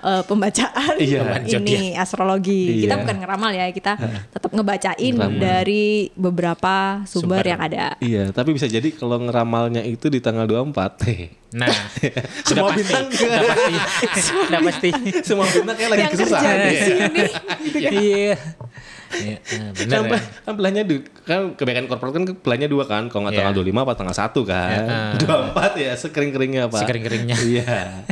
eh, pembacaan Iya. ini astrologi. Kita Iya. bukan ngeramal ya, kita tetap ngebacain Ngeramal. dari beberapa sumber, Sumber. yang ada. Iya, tapi bisa jadi kalau ngeramalnya itu di tanggal 24. Nah, Semua pasti, bintang udah pasti, udah pasti. Semua bintang kayak lagi yang kesusahan. kerja di sini. Iya. Iya, eh, bener Kan, ya. kan belahnya du- kan kebanyakan korporat kan belahnya dua kan, kalau nggak Iya. tanggal 25 apa tanggal 1 kan. Iya. 24 ya, sekering-keringnya apa? Sekering-keringnya. Iya.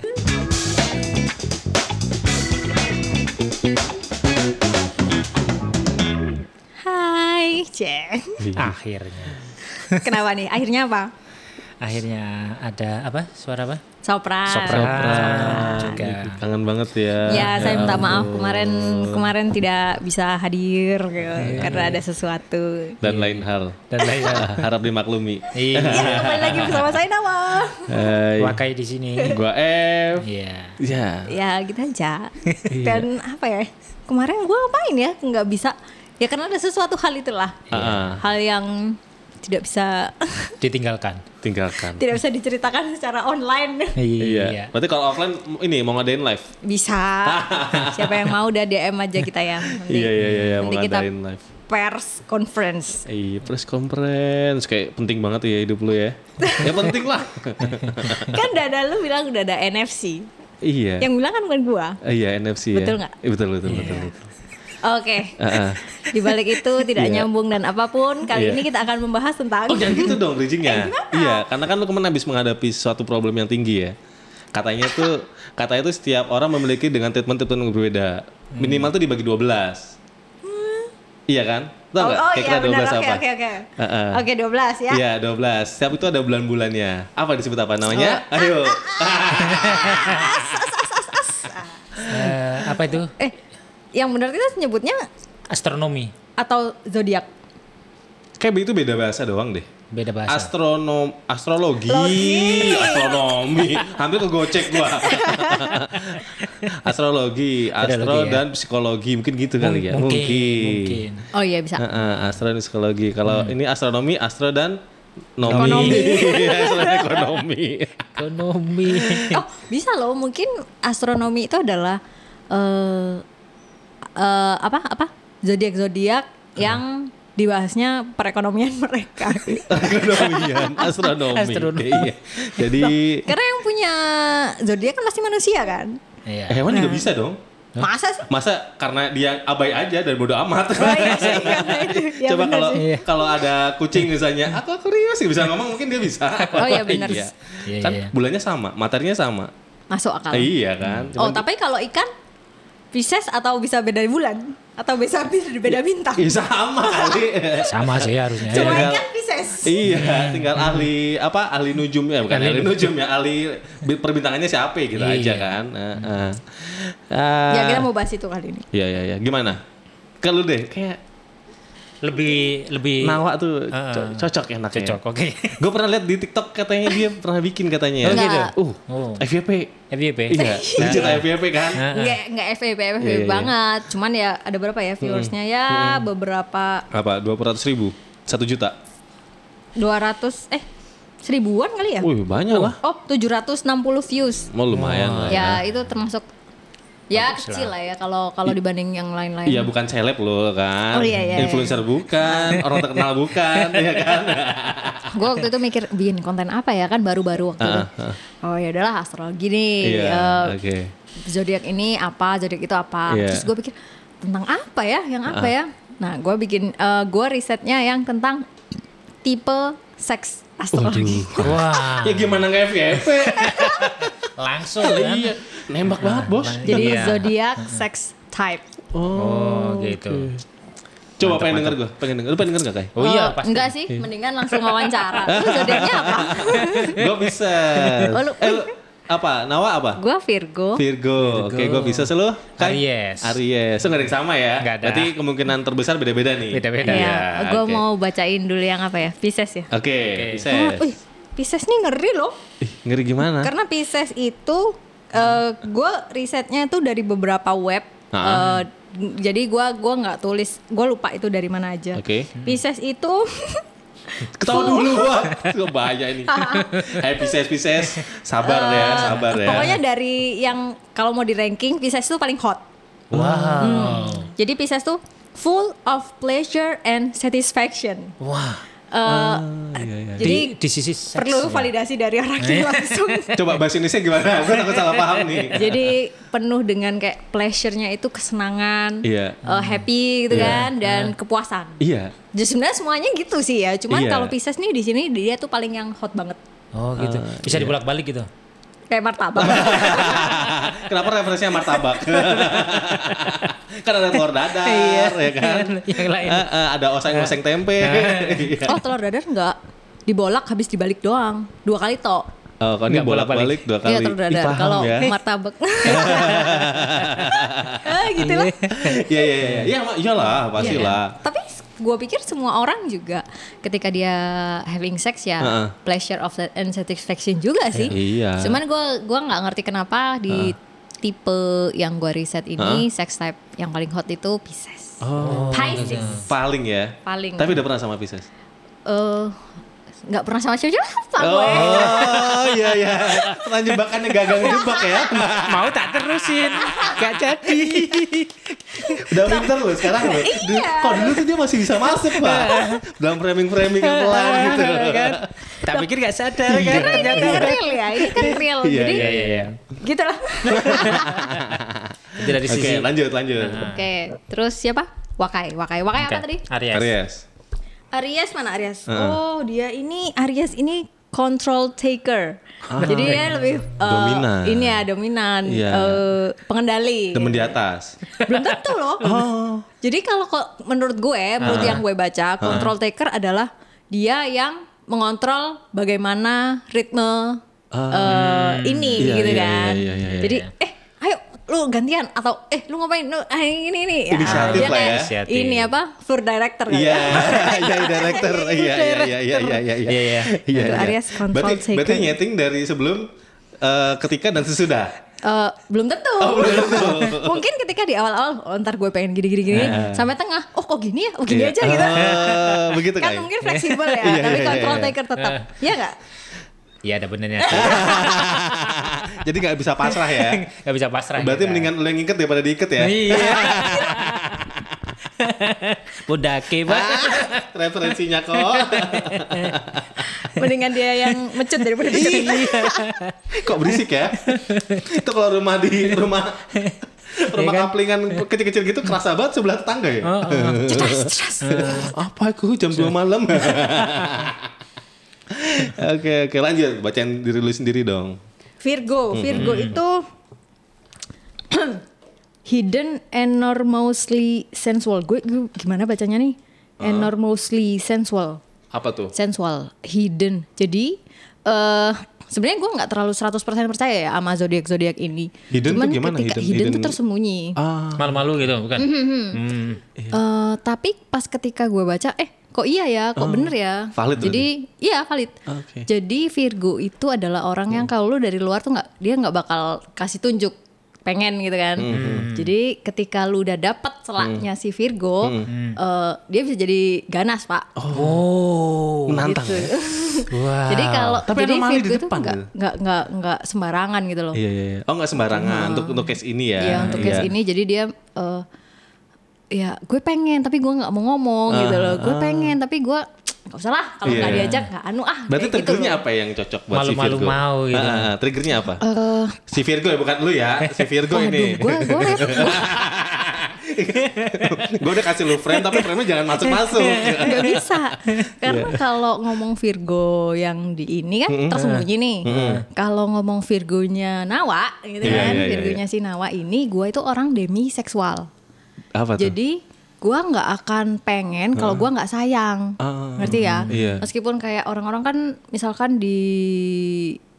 Hai, cek. Akhirnya. Kenapa nih? Akhirnya apa? Akhirnya ada apa? Suara apa? Sopran. Sopran. Sopran. juga. Kangen banget ya. Ya, saya minta maaf kemarin kemarin tidak bisa hadir gitu, karena ada sesuatu. dan lain hal. Dan lain hal. Harap dimaklumi. Iya. Ya, kembali lagi bersama saya Nawa. Hai. Wakai di sini. Gua F. Iya. Ya. Ya, gitu aja. Dan apa ya? Kemarin gua ngapain ya? Nggak bisa. Ya karena ada sesuatu hal itulah. Ah, Hal yang tidak bisa Ditinggalkan. tinggalkan. tidak bisa diceritakan secara online. Iya. Berarti kalau offline ini mau ngadain live. Bisa. Siapa yang mau udah DM aja kita ya. Nanti, Iya iya iya, iya, mau nanti kita ngadain live. pers conference. Iya, press conference kayak penting banget ya hidup lu ya. ya penting lah. kan dada lu bilang udah ada NFC. iya. Yang bilang kan bukan gua. Iya NFC ya. Betul nggak? Iya, betul betul betul. betul. Oke. Ah, ah. Di balik itu tidak Iya. nyambung dan apa pun, kali Iya. ini kita akan membahas tentang Oh jangan gitu dong bridgingnya. Eh, iya, karena kan lu kemarin habis menghadapi suatu problem yang tinggi ya. Katanya tuh, katanya tuh setiap orang memiliki dengan treatment-treatment yang berbeda. Minimal tuh dibagi 12. Iya kan? Tahu Oh, nggak? oh Kira-kira iya. 12 Oke apa? oke oke. Heeh. Oke 12 ya. Iya, 12. Setiap itu ada bulan-bulannya. Apa disebut apa namanya? Oh. Ayo. Eh, apa itu? Eh, yang benar kita nyebutnya Astronomi. atau zodiak? Kayak itu beda bahasa doang deh. Beda bahasa. Astronom, astrologi, Logi. astronomi, hampir kegocek gua. astrologi, astro Astrologi ya. dan psikologi mungkin gitu kali ya. mungkin. Mungkin. Oh iya bisa. Heeh, astro dan psikologi. Kalau Hmm. ini astronomi, astro dan nomi. Ekonomi. Dan ekonomi. Ekonomi. Oh, bisa loh. Mungkin astronomi itu adalah eh eh, apa apa? Zodiak-zodiak Hmm. yang dibahasnya perekonomian mereka. Ekonomian, astronomi. Astronomi. Iya. Jadi Karena yang punya zodiak kan pasti manusia kan? Iya. hewan juga bisa dong. Masa sih? Masa karena dia abai aja dan bodo amat. Oh iya sih, karena itu. Ya, Coba kalau sih. Iya. kalau ada kucing misalnya, aku Aquarius bisa ngomong mungkin dia bisa. Oh iya, benar. iya. Iya, Kan iya. bulannya sama, materinya sama. masuk akal. Iya kan. Oh, Cuman- tapi kalau ikan Pisces atau bisa beda bulan atau bisa beda bintang. Iya sama kali. Sama sih harusnya. Cuma Tinggal- ikan Pisces. iya, tinggal ahli apa ahli nujum ya, bukan Ahli nujum ya, ahli bi- perbintangannya siapa gitu Iya. aja kan. Heeh. Ya Ah, kita mau bahas itu kali ini. Iya iya iya. Gimana? Kalau deh kayak Lebih lebih Nawa tuh co- cocok enaknya. cocok. Oke. Gue pernah lihat di TikTok katanya dia pernah bikin katanya ya. Oh, gitu? Uh, Oh. FYP. FYP. Iya, legit FYP kan. Enggak enggak FVP FVP Iya, iya, iya. banget. Cuman ya ada berapa ya viewersnya ya beberapa Apa? Dua ratus ribu, satu juta. 200 eh seribuan kali ya? Wih banyak lah. Oh 760 views. Mau lumayan lah ya. Ya itu termasuk ya Bagus kecil lah ya kalau kalau dibanding yang lain-lain. Iya bukan seleb loh kan. Oh, iya, iya, Influencer bukan, orang terkenal bukan, ya kan. gue waktu itu mikir bikin konten apa ya kan baru-baru waktu itu. Ah, ah. Oh ya udahlah astrologi nih. Iya, Eh, oke. zodiak ini apa, zodiak itu apa. Iya. Terus gue pikir tentang apa ya, yang apa ya. Nah gue bikin, eh, gue risetnya yang tentang tipe seks astrologi. Wah. Ya gimana nggak FYP? Langsung kan. iya, nembak banget bos. Jadi Iya. zodiak sex type. Oh, gitu. Coba pengen denger gue, pengen denger. Lu pengen denger gak Kai? Oh iya Eh, pasti. Enggak sih, mendingan langsung wawancara. Lu zodiaknya apa? gue bisa. Oh, lu- eh, lu, apa? Nawa apa? gue Virgo. Virgo. Oke, gue bisa selo. Aries. Aries. So, nggak ada yang sama ya? Nggak ada. Berarti kemungkinan terbesar beda-beda nih. Beda-beda. Iya, Iya, gue mau bacain dulu yang apa ya? Pisces ya. Oke, bisa. Ah, wih, Pisces nih ngeri loh. Ih, ngeri gimana? Karena Pisces itu eh gue risetnya itu dari beberapa web. Eh, jadi gue gua nggak tulis, gue lupa itu dari mana aja. Oke. Pisces itu Ketawa dulu. Itu bahaya ini. Hai Pisces Pisces, sabar ya, sabar ya. Pokoknya dari yang kalau mau di ranking Pisces tuh paling hot. Wow. Jadi Pisces tuh full of pleasure and satisfaction. Wah. Eh, iya, iya. Jadi di, di sisi seks perlu ya. validasi dari orangnya langsung. Coba bahasa Indonesia gimana? Gue takut salah paham nih. Jadi penuh dengan kayak pleasure-nya itu kesenangan, Iya. eh, happy gitu Iya. kan, dan kepuasan. Iya. Jadi sebenarnya semuanya gitu sih ya. Cuman Iya. kalau Pisces nih di sini dia tuh paling yang hot banget. Oh gitu. Ah, Bisa iya. dibolak-balik gitu. Kayak martabak. Kenapa referensinya martabak? kan ada telur dadar, Iya. ya kan? Yang lain. Eh, eh, ada oseng-oseng tempe. Iya. oh telur dadar enggak dibolak habis dibalik doang. Dua kali toh. Oh, kan ini bolak-balik. dua kali. Iya telur dadar. Kalau ya. martabak. ah, gitu lah. Iya, iya, iya. Iya, iyalah, pastilah. Iya kan? Tapi gue pikir semua orang juga ketika dia having sex ya Heeh. pleasure of that and satisfaction juga sih. Iya. Cuman gue gua nggak ngerti kenapa di tipe yang gue riset ini sex type yang paling hot itu Pisces. Oh, Pisces. paling ya. Paling. Tapi udah pernah sama Pisces? Eh, nggak pernah sama cewek-cewek apa Oh, gue? iya iya. Pernah jebakannya gagang jebak ya. Mau tak terusin. Gak jadi. Udah pinter loh sekarang loh. Dulu- Kok dulu tuh dia masih bisa masuk, Pak. Dalam framing-framing yang pelan gitu. kan? Tak pikir gak sadar kan. Karena ini real ya, ini kan real. Iya, Jadi Iya iya iya. gitu lah. Itu dari Oke, sisi lanjut lanjut. Oke, terus siapa? Wakai, Wakai, Wakai apa tadi? Aries. Aries. Aries mana Aries? Heeh. Oh dia ini Aries ini control taker. Jadi dia lebih eh, Ah. Dominan. Ini ya dominan, Iya. eh, pengendali. Temen di atas. Belum tentu loh. Oh. Jadi kalau kok menurut gue, menurut yang gue baca, control taker adalah dia yang mengontrol bagaimana ritme eh, ini Iya, gitu iya, kan. iya, iya, iya, Jadi eh ayo lu gantian atau eh lu ngapain lu ah, ini ini Inisiatif dia lah ya. Inisiatif. ini apa floor director Iya, ya. iya director. Iya, iya, iya, iya, iya, iya, iya. Iya, iya. Iya, iya. Aries control Berarti, berarti nyeting dari sebelum eh, ketika dan sesudah. Eh, belum tentu. Oh, belum tentu. Mungkin ketika di awal-awal oh, ntar gue pengen gini-gini gini Heeh. sampai tengah. Oh kok gini ya? Oh gini Iya. aja gitu. Oh, begitu kan kayak. mungkin fleksibel ya, Iya, tapi iya, control iya. taker tetap. Iya nggak? Iya ada benernya. Jadi nggak bisa pasrah ya. Gak bisa pasrah. Berarti kita. mendingan lu yang ngiket daripada diikat ya. Iya. Budake Ah, banget. referensinya kok. Mendingan dia yang mecut daripada Iya. mecut. kok berisik ya? Itu kalau rumah di rumah rumah Iya kan? kaplingan kecil-kecil gitu kerasa banget sebelah tetangga ya. Oh, oh. Apa aku jam 2 malam? Oke oke lanjut bacain diri lu sendiri dong. Virgo, Virgo itu hidden enormously sensual. Gue, gue gimana bacanya nih? Enormously sensual. Apa tuh? sensual, hidden. Jadi eh sebenarnya gue nggak terlalu 100% percaya ya sama zodiak zodiak ini. Hidden tuh Cuman gimana ketika hidden? hidden, Hidden- tuh tersembunyi. Ah, Malu-malu gitu bukan? Mm-hmm. Hmm. Eh, tapi pas ketika gue baca, eh kok iya ya, kok bener ya. Oh, valid Jadi iya valid. Oke. Jadi Virgo itu adalah orang yang kalau lu dari luar tuh nggak dia nggak bakal kasih tunjuk pengen gitu kan. Hmm. Jadi ketika lu udah dapet selaknya si Virgo, Hmm. eh, dia bisa jadi ganas pak. Oh. menantang gitu. ya. Wah. Jadi kalau Tapi jadi Virgo itu nggak gitu. nggak nggak nggak sembarangan gitu loh. Iya iya. iya. Oh nggak sembarangan untuk untuk case ini ya. Iya untuk case ini jadi dia eh ya gue pengen tapi gue nggak mau ngomong gitu loh. Gue pengen tapi gue nggak usah lah kalau Iya. nggak diajak nggak anu ah. Berarti gitu triggernya apa yang cocok buat si Malu-malu Virgo? mau gitu. Ah, triggernya apa? Eh, Si Virgo ya bukan lu ya, si Virgo waduh, ini. gue gue gue udah kasih lu frame tapi frame-nya jangan masuk-masuk. nggak bisa karena Iya. kalau ngomong Virgo yang di ini kan tersembunyi nih kalau ngomong Virgonya Nawa gitu Iya, kan iya, iya, Virgonya si Nawa ini gue itu orang demi seksual apa tuh? jadi gue nggak akan pengen kalau gue nggak sayang Ah, ngerti ya iya. meskipun kayak orang-orang kan misalkan di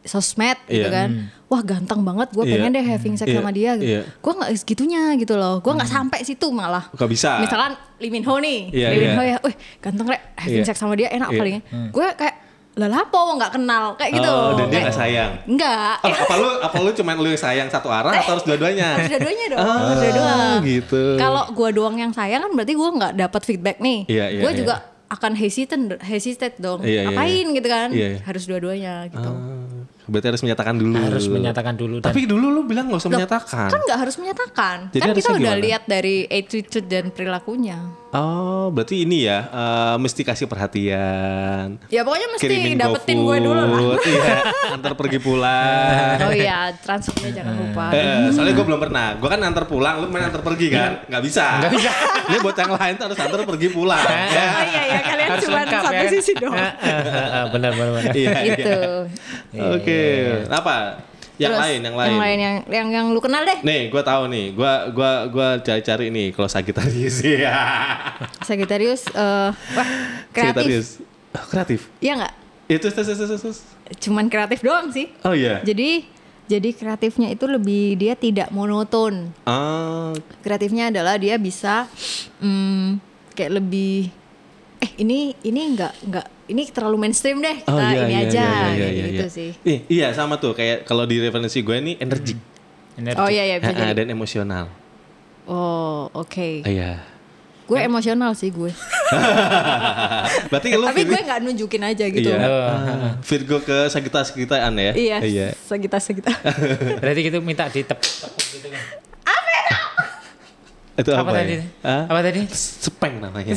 sosmed gitu Iya. kan wah ganteng banget gue Iya. pengen deh having sex Iya, sama dia gitu. iya. gue nggak segitunya gitu loh gue nggak sampai situ malah Gak bisa. misalkan Lee Min Ho nih Iya, Lee Min iya. Ho ya wih ganteng rek having Iya. sex sama dia enak Iya. paling gue kayak lah lapo nggak kenal kayak gitu Oh, dan dia gak sayang. Enggak, Oh, apa lu apa lu cuman lu yang sayang satu arah atau harus dua-duanya? harus dua-duanya dong, Ah, harus dua-dua. gitu. Kalau gua doang yang sayang kan berarti gua nggak dapat feedback nih. Iya, iya, Gua iya. juga akan hesitant hesitate dong. Iya, iya, Apain gitu kan? Iya, iya. Harus dua-duanya gitu. Ah, berarti harus menyatakan dulu. Harus menyatakan dulu dan Tapi dulu lu bilang nggak usah menyatakan. Kan nggak harus menyatakan. Jadi kan kita udah gimana? lihat dari attitude dan perilakunya. Oh, berarti ini ya, eh, mesti kasih perhatian. Ya pokoknya mesti Kirimin dapetin gue dulu lah. Iya, antar pergi pulang. Oh iya, transfernya jangan lupa. Eh, soalnya gue belum pernah. Gue kan antar pulang, lu main antar pergi kan? Nggak bisa. Nggak bisa. Ini buat yang lain tuh harus antar pergi pulang. ya. Oh iya iya, kalian cuma satu ya. sisi doang. Benar benar benar. Iya, gitu. iya. Oke. Apa? Yang Terus, lain, yang lain. Yang lain yang yang yang lu kenal deh. Nih, gue tahu nih. Gue gua gua cari-cari nih kalau Sagittarius ya. Sagittarius eh wah, kreatif. Sagittarius. Oh, kreatif. Iya nggak? Itu terus terus terus, terus. Cuman kreatif doang sih. Oh iya. Jadi jadi kreatifnya itu lebih dia tidak monoton. Ah, Kreatifnya adalah dia bisa hmm, kayak lebih eh ini ini nggak nggak ini terlalu mainstream deh kita oh iya, ini iya, aja iya, iya, iya, gitu iya. sih. Ih, iya sama tuh kayak kalau di referensi gue nih energik Energi. Oh iya iya bisa jadi. dan emosional. Oh oke. Iya. Gue emosional sih gue. Berarti lu Tapi Virgo- gue nggak nunjukin aja gitu. Iya. Oh, Ah, Virgo ke Sagittarius Sagitarian ya? Iya. Iya. Sekitar sekitar. Berarti gitu minta ditep gitu kan. Itu apa, Apa, tadi? ya? Hah? Apa tadi? Sepeng namanya.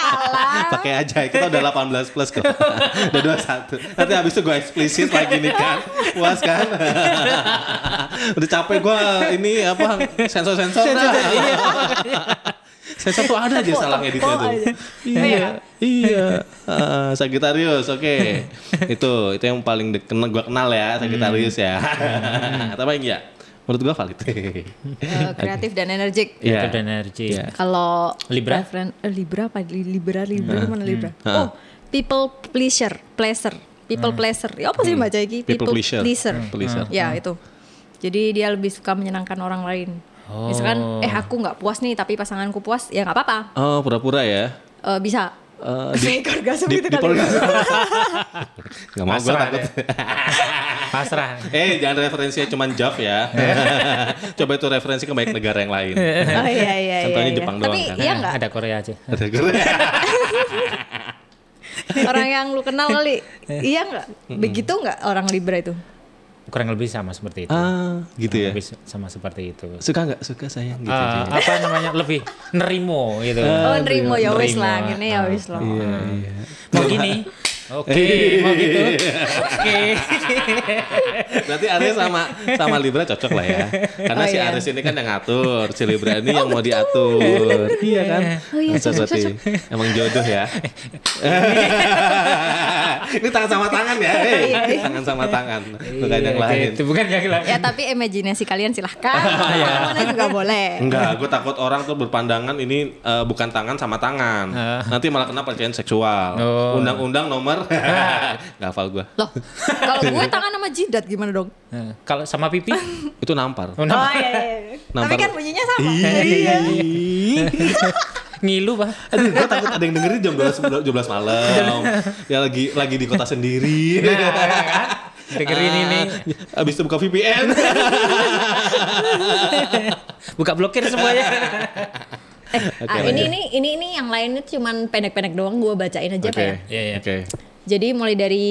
Pakai aja. Kita udah 18 plus kok. udah 21. Nanti habis itu gue eksplisit lagi nih kan. Puas kan? udah capek gue ini apa sensor-sensor. Iya. Sensor tuh ada aja salah editnya tuh. aja. Iya, iya. Ah, Sagittarius, oke. itu, itu yang paling dek gue kenal ya, Sagittarius ya. Tapi enggak? Menurut gue valid. Eh, kreatif dan energik. Iya. Itu dan energi. Iya. Kalau Libra? referen- eh, Libra apa? Li- Libra, Libra Ah. mana Libra? Hmm. Oh, people pleasure, pleasure, people pleasure. Ya apa sih baca iki? Hmm. People pleasure. pleaser. Pleaser. Ya itu. Jadi dia lebih suka menyenangkan orang lain. Oh. Misalkan, eh aku nggak puas nih, tapi pasanganku puas, ya nggak apa-apa. Oh, pura-pura ya. Eh, bisa. Eh, di, Fake orgasm di, gitu di kali. polgas. Gak mau gue Pasrah takut. Pasrah. eh, jangan referensinya cuman Jav ya. Coba itu referensi ke banyak negara yang lain. Oh iya iya iya. Contohnya iya. Jepang doang Tapi kan. iya nggak? Ada Korea aja. Ada Korea. Orang yang lu kenal kali, iya nggak? Begitu nggak orang Libra itu? Kurang lebih sama seperti itu. ah, gitu ya. Kurang lebih sama seperti itu. Suka nggak? Suka sayang gitu. Ah, dia. apa namanya lebih nerimo gitu. Oh, nerimo ya wis lah, gini ya wis lah. Iya, iya. Mau gini? Oke, mau gitu. Oke. Berarti Aries sama sama Libra cocok lah ya. Karena Oh, si iya. Aries ini kan yang ngatur, si Libra ini yang mau diatur. Iya kan? Oh iya, Cocok cocok. Emang jodoh ya. ini tangan sama tangan ya. Iya, Hey, tangan sama tangan. Bukan yang Iya, lain. Itu bukan yang lain. Ya tapi imajinasi kalian silahkan, Iya. mana juga boleh. Enggak, gue takut orang tuh berpandangan ini eh, bukan tangan sama tangan. Nanti malah kena pelecehan seksual. Oh. Undang-undang nomor Gak hafal gue. Loh, kalau gue tangan sama jidat gimana dong? Nah, kalau sama pipi? Itu nampar. Oh, nah, iya, iya. Tapi Nampar. kan bunyinya sama. Iya. ngilu pak. Aduh, gue takut ada yang dengerin jam 12, 12 malam. ya lagi lagi di kota sendiri. Nah, kan? Dengerin ini. Abis itu buka VPN. Buka blokir semuanya. ah, ini ini ini ini yang lainnya cuman pendek-pendek doang gue bacain aja Oke. Pak ya. Iya, iya. Oke. Jadi mulai dari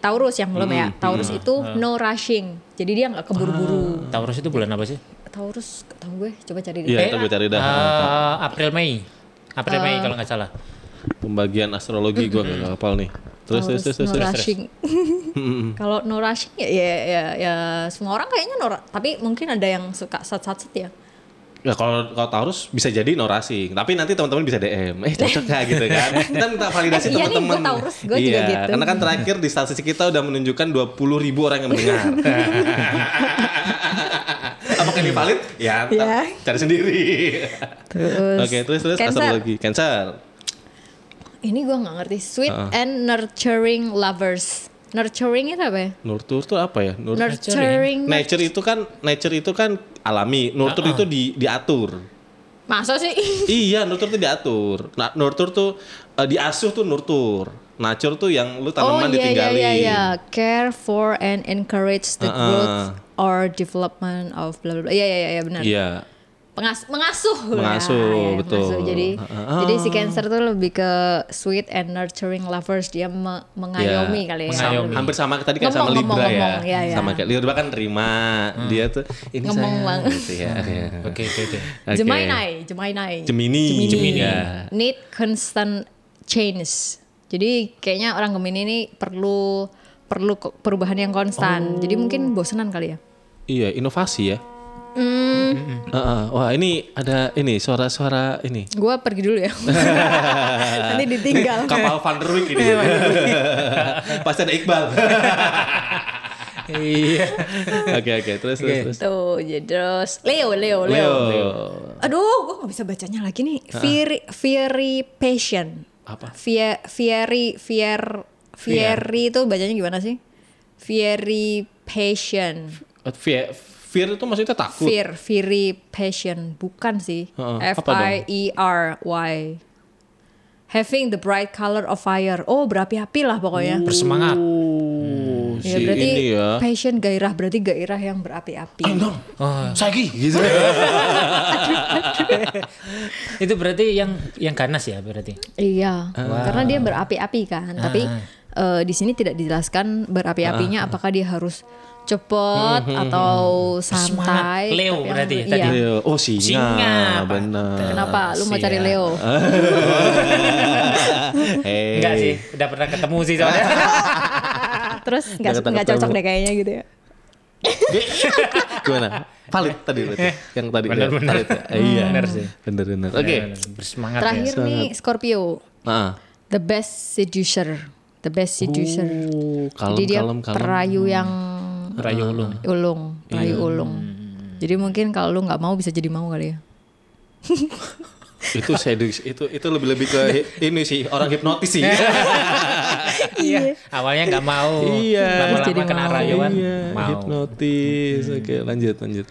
Taurus yang belum Hmm, ya. Taurus itu no rushing. Jadi dia nggak keburu-buru. Taurus itu bulan apa sih? Taurus, tahu gue coba cari deh. Iya, itu gue cari dah. Eh, April Mei. April Mei kalau nggak salah. Pembagian astrologi gue gak hafal nih. Terus terus terus no terus. terus. rushing. Kalau no rushing ya, ya ya ya semua orang kayaknya no tapi mungkin ada yang suka sat-sat ya. Ya kalau kalau Taurus bisa jadi no rushing, tapi nanti teman-teman bisa DM. Eh cocok gak gitu kan? Kita minta validasi Eh, iya teman-teman. gua Taurus, gua iya, juga gitu. karena kan terakhir di statistik kita udah menunjukkan 20 ribu orang yang mendengar. Apakah ini valid? Ya, Ya. cari sendiri. Terus Oke, terus terus Cancer. astrologi. Cancer. Ini gue nggak ngerti. Sweet Uh-uh. and nurturing lovers. Nurturing itu apa ya? Nurture tuh apa ya? Nur- Nurturing. nature itu kan nature itu kan alami. Nurture itu di diatur. Masa sih? iya, nurture tuh diatur. Nah, nurture tuh eh, diasuh tuh nurture. Nature tuh yang lu oh tanaman iya iya ditinggalin. iya iya. Care for and encourage the Uh-uh. growth or development of bla bla bla. Iya iya iya iya, benar. Iya. Pengas mengasuh lah, Mengasuh, ya, betul. Jadi Ah. jadi si Cancer tuh lebih ke sweet and nurturing lovers dia me- mengayomi Ya, kali ya. mengayomi. Hampir sama tadi kayak sama Ngomong, Libra ngomong, ya. ngomong, ya, ya. Sama kayak Libra kan terima dia tuh ini Ngomong saya banget. gitu ya. Iya. Oke oke oke. Oke. Gemini, Gemini. Gemini. Gemini. Ya. Need constant change. Jadi kayaknya orang Gemini ini perlu perlu perubahan yang konstan. Jadi mungkin bosenan kali ya. Iya, inovasi ya. Hmm, Heeh. Wah, ini ada ini suara-suara ini. gua pergi dulu ya. Nanti ditinggal. Kapal Van der Wijk ini. Pasti ada Iqbal. Iya. Oke oke, terus terus terus. Tuh, jadi terus Leo, Leo, Leo. Leo. Aduh, gue gak bisa bacanya lagi nih. Fiery, fiery passion. Apa? Fie, fiery, fier, fiery itu bacanya gimana sih? Fiery passion. Fear, fear itu maksudnya takut. Fear, fiery passion. Bukan sih. F? I E R Y. Having the bright color of fire. Oh, berapi-api lah pokoknya. Bersemangat. Oh, Ya, si berarti ini ya. passion gairah berarti gairah yang berapi-api. Oh, Sagi gitu. itu berarti yang yang ganas ya berarti. Iya, karena dia berapi-api kan. Tapi eh, di sini tidak dijelaskan berapi-apinya apakah dia harus cepet atau santai. Leo Tapi yang- berarti iya. tadi. Leo. Oh singa, Singa, benar. Kenapa? Lu mau cari. Leo? Hey. Enggak sih, udah pernah ketemu sih soalnya. Terus nggak Nggak cocok deh kayaknya gitu ya. Gimana? Valid tadi berarti. Yang tadi Bener, ya, bener. valid ya. Iya. Bener sih. Bener bener. Oke. Bersemangat Terakhir ya. nih Scorpio, Nah. the best seducer, the best seducer. Oh, kalem, Jadi dia kalem, kalem. perayu yang Rayu ulung. ulung, perayu Iya. ulung. Jadi mungkin kalau lu nggak mau bisa jadi mau kali ya. itu seduce itu itu lebih lebih ke ini sih orang hipnotis sih. Iya. Awalnya nggak mau. Iya. Lama-lama Jadi kena rayuan. Iya, Mau. hipnotis. Oke, lanjut lanjut.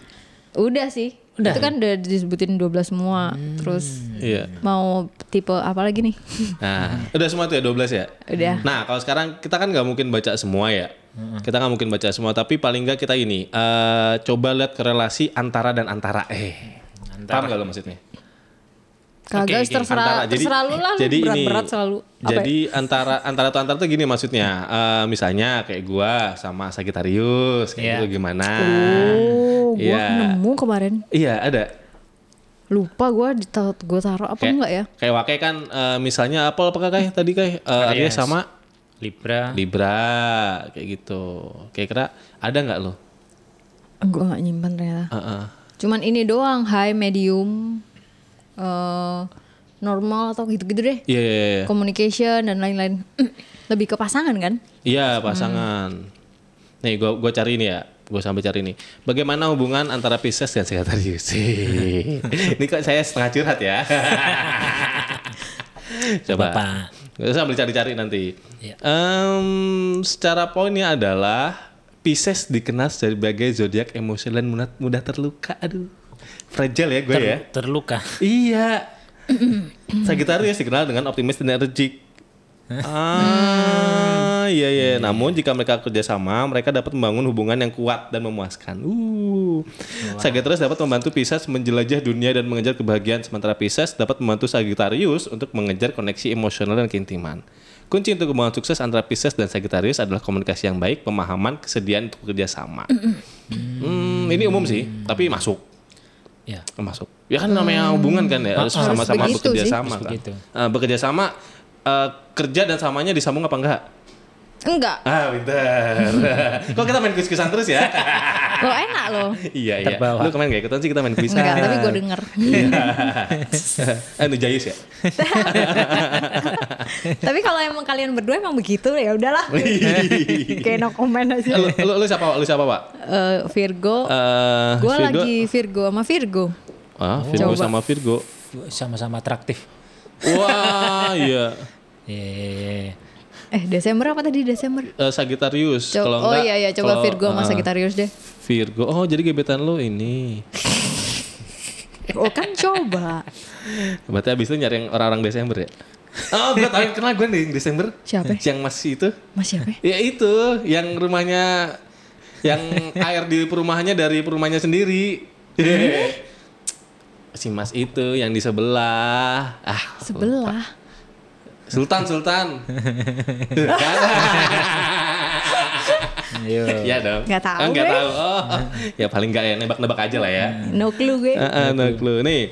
Udah sih. Itu kan udah disebutin 12 semua. Terus Iya. mau tipe apa lagi nih? Nah, udah semua tuh ya 12 ya? Udah. Nah, kalau sekarang kita kan nggak mungkin baca semua ya. Kita nggak mungkin baca semua, tapi paling nggak kita ini eh coba lihat korelasi antara dan antara. Eh, paham nggak lo maksudnya? Kagak oke. terserah Antara. Jadi- terserah lu lah jadi ini, berat-berat selalu. Apa ya? Jadi antara antara tuh antara tuh gini maksudnya. Eh, misalnya kayak gua sama Sagittarius kayak Iya. gitu gimana? Oh, gua Iya. nemu kemarin. Iya, ada. Lupa gua di gua taruh apa Kayak, enggak ya? Kayak wakai kan eh, misalnya apa apa kayak tadi kayak uh, Aries sama Libra. Libra kayak gitu. Kira-kira ada nggak lo? Gua nggak nyimpan ternyata. Heeh. Cuman ini doang high, medium, eh normal atau gitu-gitu deh. Iya, iya, iya. Communication dan lain-lain. Lebih ke pasangan kan? Iya pasangan. Nih gua gua cari ini ya. Gue sampai cari ini. Bagaimana hubungan antara Pisces dan Sagittarius? ini kok saya setengah curhat ya. Coba. Bapak. Sambil cari-cari nanti. Iya. Em, secara poinnya adalah Pisces dikenal sebagai zodiak emosional dan mudah, mudah terluka. Aduh, fragile ya gue Ter- ya. Terluka. Iya. Sagittarius dikenal dengan optimis dan energik. Ah, iya iya. Namun jika mereka kerjasama, mereka dapat membangun hubungan yang kuat dan memuaskan. Uh. Sagittarius dapat membantu Pisces menjelajah dunia dan mengejar kebahagiaan, sementara Pisces dapat membantu Sagittarius untuk mengejar koneksi emosional dan keintiman. Kunci untuk hubungan sukses antara Pisces dan Sagittarius adalah komunikasi yang baik, pemahaman, kesediaan untuk bekerja sama. Hmm, ini umum sih, tapi masuk Ya. masuk. Ya kan namanya hubungan kan ya harus Harus sama-sama begitu bekerja sih. sama kan. begitu. Eh, bekerja sama eh, kerja dan samanya disambung apa enggak? Enggak. Ah, pintar. Kok kita main kuis-kuisan terus ya? Lo enak lo. iya, iya. Terbawa. Lu kemarin gak ikutan sih kita main kuisan. Enggak, tapi gue denger. eh, nu Jayus ya? tapi kalau emang kalian berdua emang begitu ya udahlah. Kayak no comment aja. lu, lu, lu siapa, Pak? Lu siapa, Pak? Eh, Virgo. Eh, gue lagi Virgo sama Virgo. Ah, Virgo Coba. sama Virgo. Sama-sama atraktif. Wah, iya. Iya, iya, iya. Eh Desember apa tadi Desember? Eh, Sagittarius. Co- Kalau oh enggak, iya iya coba kalau- Virgo sama ah, Sagittarius deh. Virgo. Oh, jadi gebetan lu ini. Oh kan coba. Berarti abis itu nyari yang orang-orang Desember ya? Oh, gue tahu kenal gue nih Desember. Siapa? Yang masih itu. Mas siapa? ya? Itu, yang rumahnya yang air di perumahannya dari perumahannya sendiri. si Mas itu yang di sebelah. Ah, Sebelah. Sultan Sultan. Kan? Ayo. Iya dong. Nggak tahu Oh, nggak gue. tahu. Oh, ya paling nggak ya nebak-nebak aja lah ya. No clue gue. No clue. Nih.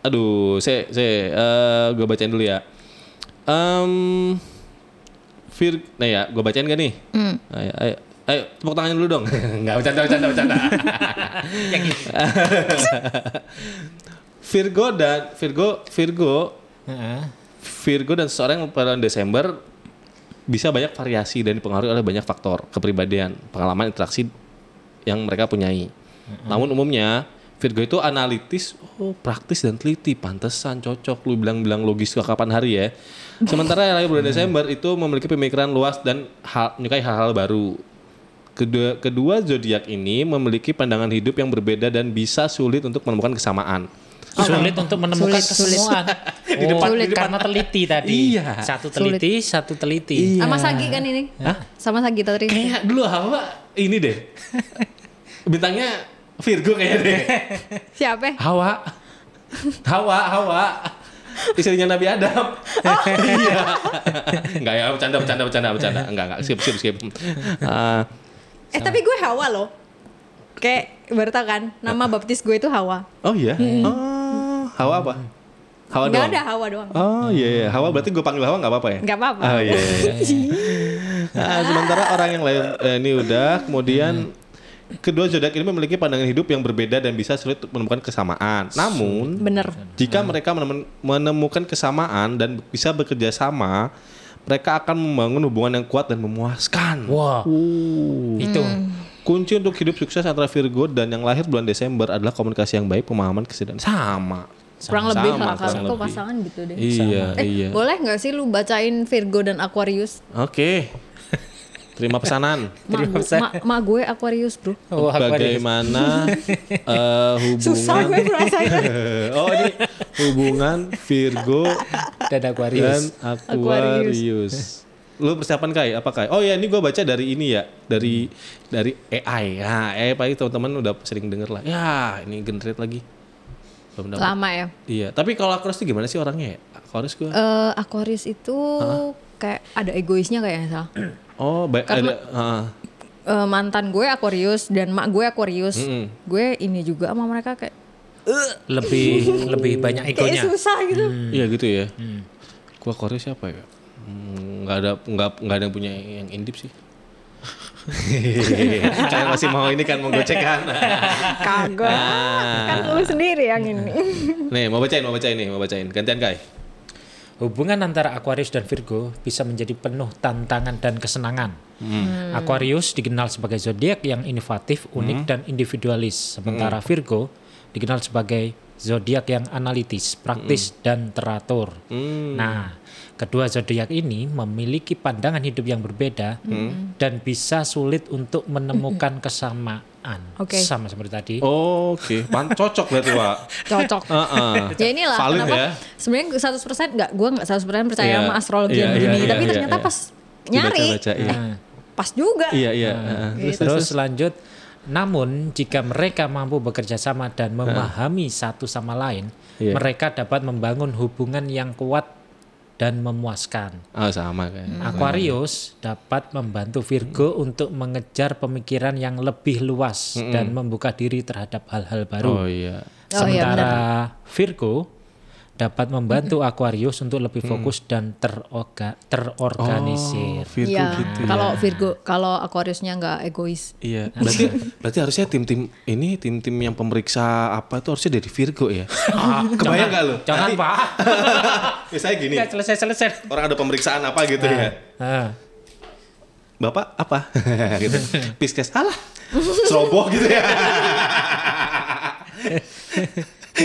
Aduh, saya saya eh gue bacain dulu ya. Em Fir, nah ya, gue bacain gak nih? Ayo, ayo, ayo, tepuk tangannya dulu dong. Enggak, bercanda, bercanda, bercanda. Virgo dan Virgo, Virgo, Heeh. Virgo dan seseorang yang pada Desember bisa banyak variasi dan dipengaruhi oleh banyak faktor kepribadian, pengalaman, interaksi yang mereka punyai. Namun umumnya Virgo itu analitis, oh praktis dan teliti, pantesan cocok lu bilang-bilang logis ke kapan hari ya. Sementara yang lahir bulan Desember itu memiliki pemikiran luas dan hal, menyukai hal-hal baru. Kedua, kedua zodiak ini memiliki pandangan hidup yang berbeda dan bisa sulit untuk menemukan kesamaan. Sulit untuk menemukan Sulit, sulit. kesemuan. Di depan- oh, di depan- karena teliti tadi. Iya. Satu teliti, satu teliti. Sama Sagi kan ini? Sama Sagi tadi. Kayak dulu Hawa ini deh. Bintangnya Virgo kayaknya deh. Siapa? Hawa. Hawa, Hawa. Istrinya Nabi Adam. iya. Enggak ya, bercanda, bercanda, bercanda, bercanda. Enggak, enggak. Skip, skip, skip. Ah, Eh tapi gue Hawa loh. Kayak baru tau kan, nama baptis gue itu Hawa. oh iya. Oh, Hawa apa? Hawa Nggak doang. ada Hawa doang. Oh iya, iya. Hawa berarti gue panggil Hawa nggak apa-apa ya? Nggak apa-apa. Oh iya. iya, iya. Nah, sementara orang yang lain eh, ini udah, kemudian kedua zodiak ini memiliki pandangan hidup yang berbeda dan bisa sulit menemukan kesamaan. Namun, Bener. jika mereka menem- menemukan kesamaan dan bisa bekerja sama, mereka akan membangun hubungan yang kuat dan memuaskan. Wah, Uh. itu. Kunci untuk hidup sukses antara Virgo dan yang lahir bulan Desember adalah komunikasi yang baik, pemahaman, kesedihan. Sama. Kurang Sama, lebih lah kurang kalau kok lebih. pasangan gitu deh. Iya, Eh, iya. boleh nggak sih lu bacain Virgo dan Aquarius? Oke. Terima pesanan. Mak, gu- ma, ma gue Aquarius bro. Wah, Aquarius. Bagaimana eh, Susah hubungan gue merasanya. Oh ini hubungan Virgo Dan dan Aquarius. Aquarius. Lu persiapan Kai? Apa Kai? Oh ya ini gue baca dari ini ya, dari dari AI. Ya, AI pasti teman-teman udah sering denger lah. Ya, ini generate lagi. Belum. Lama ya. Iya, tapi kalau Aquarius itu gimana sih orangnya ya? Aquarius gue. Eh, Aquarius itu kayak ada egoisnya kayaknya Sal. Oh, baik ada ah. Eh, mantan gue Aquarius dan mak gue Aquarius. Mm-mm. Gue ini juga sama mereka kayak Lebih lebih banyak kayak egonya. susah gitu. Iya gitu ya. Gua Korea siapa ya? Hmm, nggak ada nggak nggak ada yang punya yang indip sih. Kalian masih mau ini kan mau gocek kan? Kagak. kan lu sendiri yang ini. nih mau bacain mau bacain nih mau bacain gantian Kai. Hubungan antara Aquarius dan Virgo bisa menjadi penuh tantangan dan kesenangan. Aquarius dikenal sebagai zodiak yang inovatif, unik dan individualis, sementara Virgo dikenal sebagai zodiak yang analitis, praktis dan teratur. Nah, kedua zodiak ini memiliki pandangan hidup yang berbeda dan bisa sulit untuk menemukan kesamaan. Oke. Sama seperti tadi. Oh, Oke, Pan- cocok berarti Wak. Cocok. Heeh. ya inilah Valid kenapa ya. sebenarnya 100% enggak gue enggak 100% percaya Iya. sama astrologi Iya, yang iya, begini iya, tapi iya, ternyata iya. pas nyari Dibaca-baca, iya. eh, pas juga Iya iya. heeh. Terus, terus, Terus lanjut, namun jika mereka mampu bekerja sama dan memahami satu sama lain, Iya. mereka dapat membangun hubungan yang kuat dan memuaskan. Oh sama kan. Aquarius dapat membantu Virgo untuk mengejar pemikiran yang lebih luas dan membuka diri terhadap hal-hal Oh baru. iya. Oh, iya, Sementara Virgo dapat membantu Aquarius untuk lebih fokus dan teroga, terorganisir. Virgo Iya, gitu ya. kalau Virgo kalau Aquariusnya nggak egois Iya, berarti berarti harusnya tim-tim ini tim-tim yang pemeriksa apa itu harusnya dari Virgo ya. Kebayang nggak lo? Jangan Nanti- Pak. Misalnya gini, Nggak selesai-selesai. orang ada pemeriksaan apa gitu ya. Ah. Bapak apa? gitu. Piskes, alah, ceroboh gitu ya.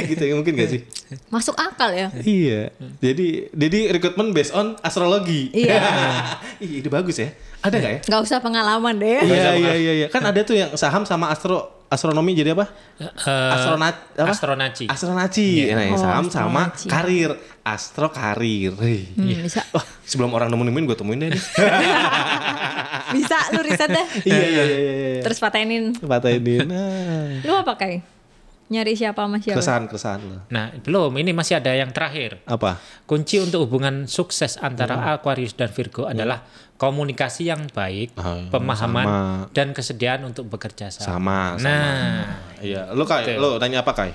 gitu ya mungkin gak sih? masuk akal ya Iya. Jadi jadi rekrutmen based on astrologi. Iya. Ih, ide bagus ya. Ada nggak ya? nggak usah pengalaman deh Iya iya iya iya. Kan ada tuh yang saham sama astro astronomi jadi apa? Eh, Astronat apa? Astronaci. Astronaci. Nah, yang Oh, saham sama karir. Astro karir. Hmm, bisa Wah, sebelum orang nemu-nemuin gue temuin deh nih. bisa lu riset deh iya iya iya iya. terus patenin Patahin. Nah. lu apa kayak nyari siapa sama siapa? Keresahan keresahan lo. Nah, belum. Ini masih ada yang terakhir. Apa? Kunci untuk hubungan sukses antara Aquarius dan Virgo adalah komunikasi yang baik, Ah, pemahaman, sama. dan kesediaan untuk bekerja sama. Sama. sama. Nah, Iya. Lo kai, Betul. lo tanya apa kai?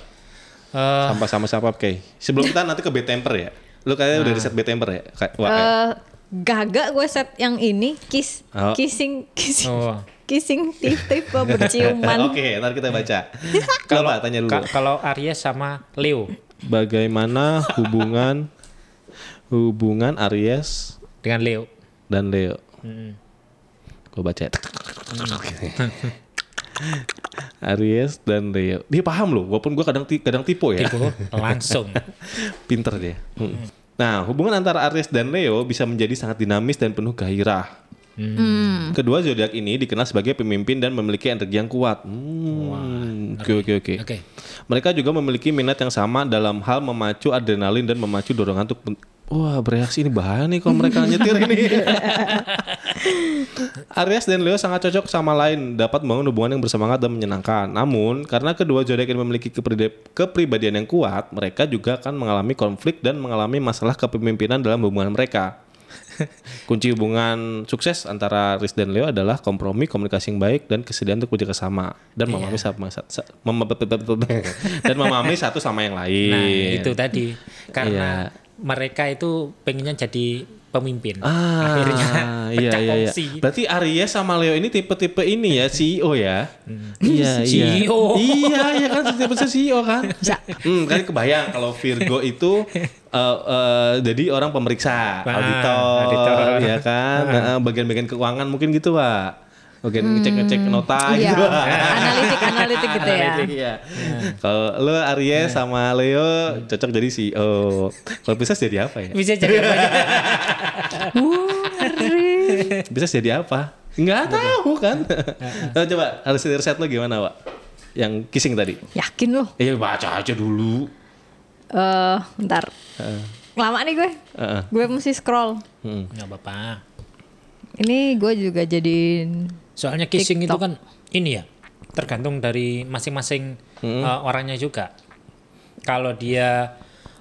eh, Sama sama siapa kai? Sebelum kita nanti ke bad temper ya. Lo kayaknya udah riset bad temper ya? Kai, wah, kai. Gagak gue set yang ini kiss Oh. kissing kissing Oh. kissing tipe-tipe berciuman. Oke, ntar kita baca. Kalau tanya dulu. ka- kalau Aries sama Leo Bagaimana hubungan hubungan Aries dengan Leo. dan Leo? Mm. Gue baca. ya. Aries dan Leo. Dia paham loh, walaupun gue kadang kadang tipe ya. Tipe langsung. Pinter dia. Mm. Nah, hubungan antara Aries dan Leo bisa menjadi sangat dinamis dan penuh gairah. Kedua zodiak ini dikenal sebagai pemimpin dan memiliki energi yang kuat. Hmm, Oke oke oke. Oke. Mereka juga memiliki minat yang sama dalam hal memacu adrenalin dan memacu dorongan untuk Wah bereaksi ini bahaya nih kalau mereka nyetir ini. Aries dan Leo sangat cocok sama lain, dapat membangun hubungan yang bersemangat dan menyenangkan. Namun, karena kedua zodiak ini memiliki kepribadian yang kuat, mereka juga akan mengalami konflik dan mengalami masalah kepemimpinan dalam hubungan mereka. Kunci hubungan sukses antara Aries dan Leo adalah kompromi, komunikasi yang baik, dan kesediaan untuk bekerja sama dan memahami sama sa- sa- mem- dan memahami satu sama yang lain. Nah, itu tadi. Karena Iya. Mereka itu pengennya jadi pemimpin. Ah, Akhirnya iya pecah iya iya. Berarti Aries sama Leo ini tipe-tipe ini ya CEO ya. Iya iya. CEO. Iya iya kan tipe CEO kan. Hmm, kan kebayang kalau Virgo itu eh, eh, jadi orang pemeriksa, Ah, auditor, auditor. ya kan. Nah, bagian-bagian keuangan mungkin gitu, Pak. Bagian ngecek-ngecek nota Iya, gitu. Analitik analitik gitu ya. Iya. Kalau lo Aries sama Leo cocok jadi CEO. Kalau Pisces jadi apa ya? Bisa jadi apa aja. Bisa jadi apa? Nggak tahu kan. Nah, coba harus riset lo gimana, Pak? Yang kissing tadi. Yakin loh. Eh baca aja dulu. Eh, bentar. Lama nih gue. Heeh. Gue mesti scroll. Hmm. Nggak apa-apa. Ini gue juga jadiin Soalnya kissing itu TikTok. kan ini ya, tergantung dari masing-masing uh, orangnya juga. Kalau dia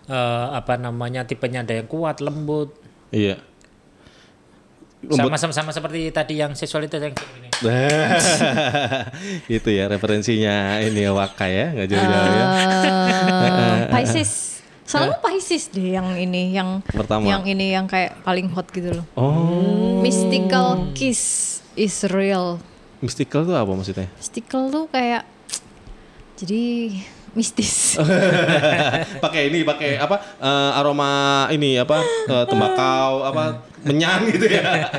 uh, apa namanya tipenya ada yang kuat, lembut, Iya. Sama sama sama seperti tadi yang seksual itu yang ini. itu ya referensinya ini ya Waka ya, nggak jauh-jauh ya. eh, Pisces. Selalu Pisces deh yang ini, yang Pertama. yang ini yang kayak paling hot gitu loh. Oh, Mystical kiss is real. mystical tuh apa maksudnya? Mystical tuh kayak jadi mistis. pakai ini, pakai apa? eh, aroma ini apa? eh, tembakau apa? Menyan gitu ya.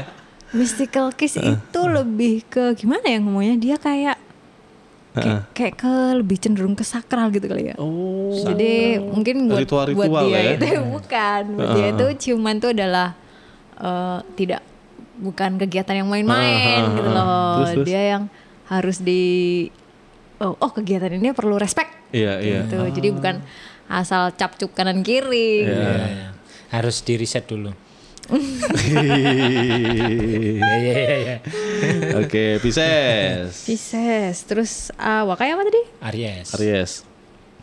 Mystical kiss itu lebih ke gimana ya ngomongnya? Dia kayak kayak, kayak ke lebih cenderung ke sakral gitu kali ya. Oh. Jadi mungkin buat, Ritual-ritual buat dia ya. itu bukan, buat dia itu ciuman tuh adalah eh, tidak bukan kegiatan yang main-main Ah, gitu ah, loh. Terus, terus? Dia yang harus di oh, oh kegiatan ini perlu respect Iya, iya. gitu. Jadi bukan asal capcuk kanan kiri. Ya, harus di riset dulu. Ya, ya, ya, ya. Oke, Pisces. Pisces. Terus ah Wakai apa tadi? Aries. Aries.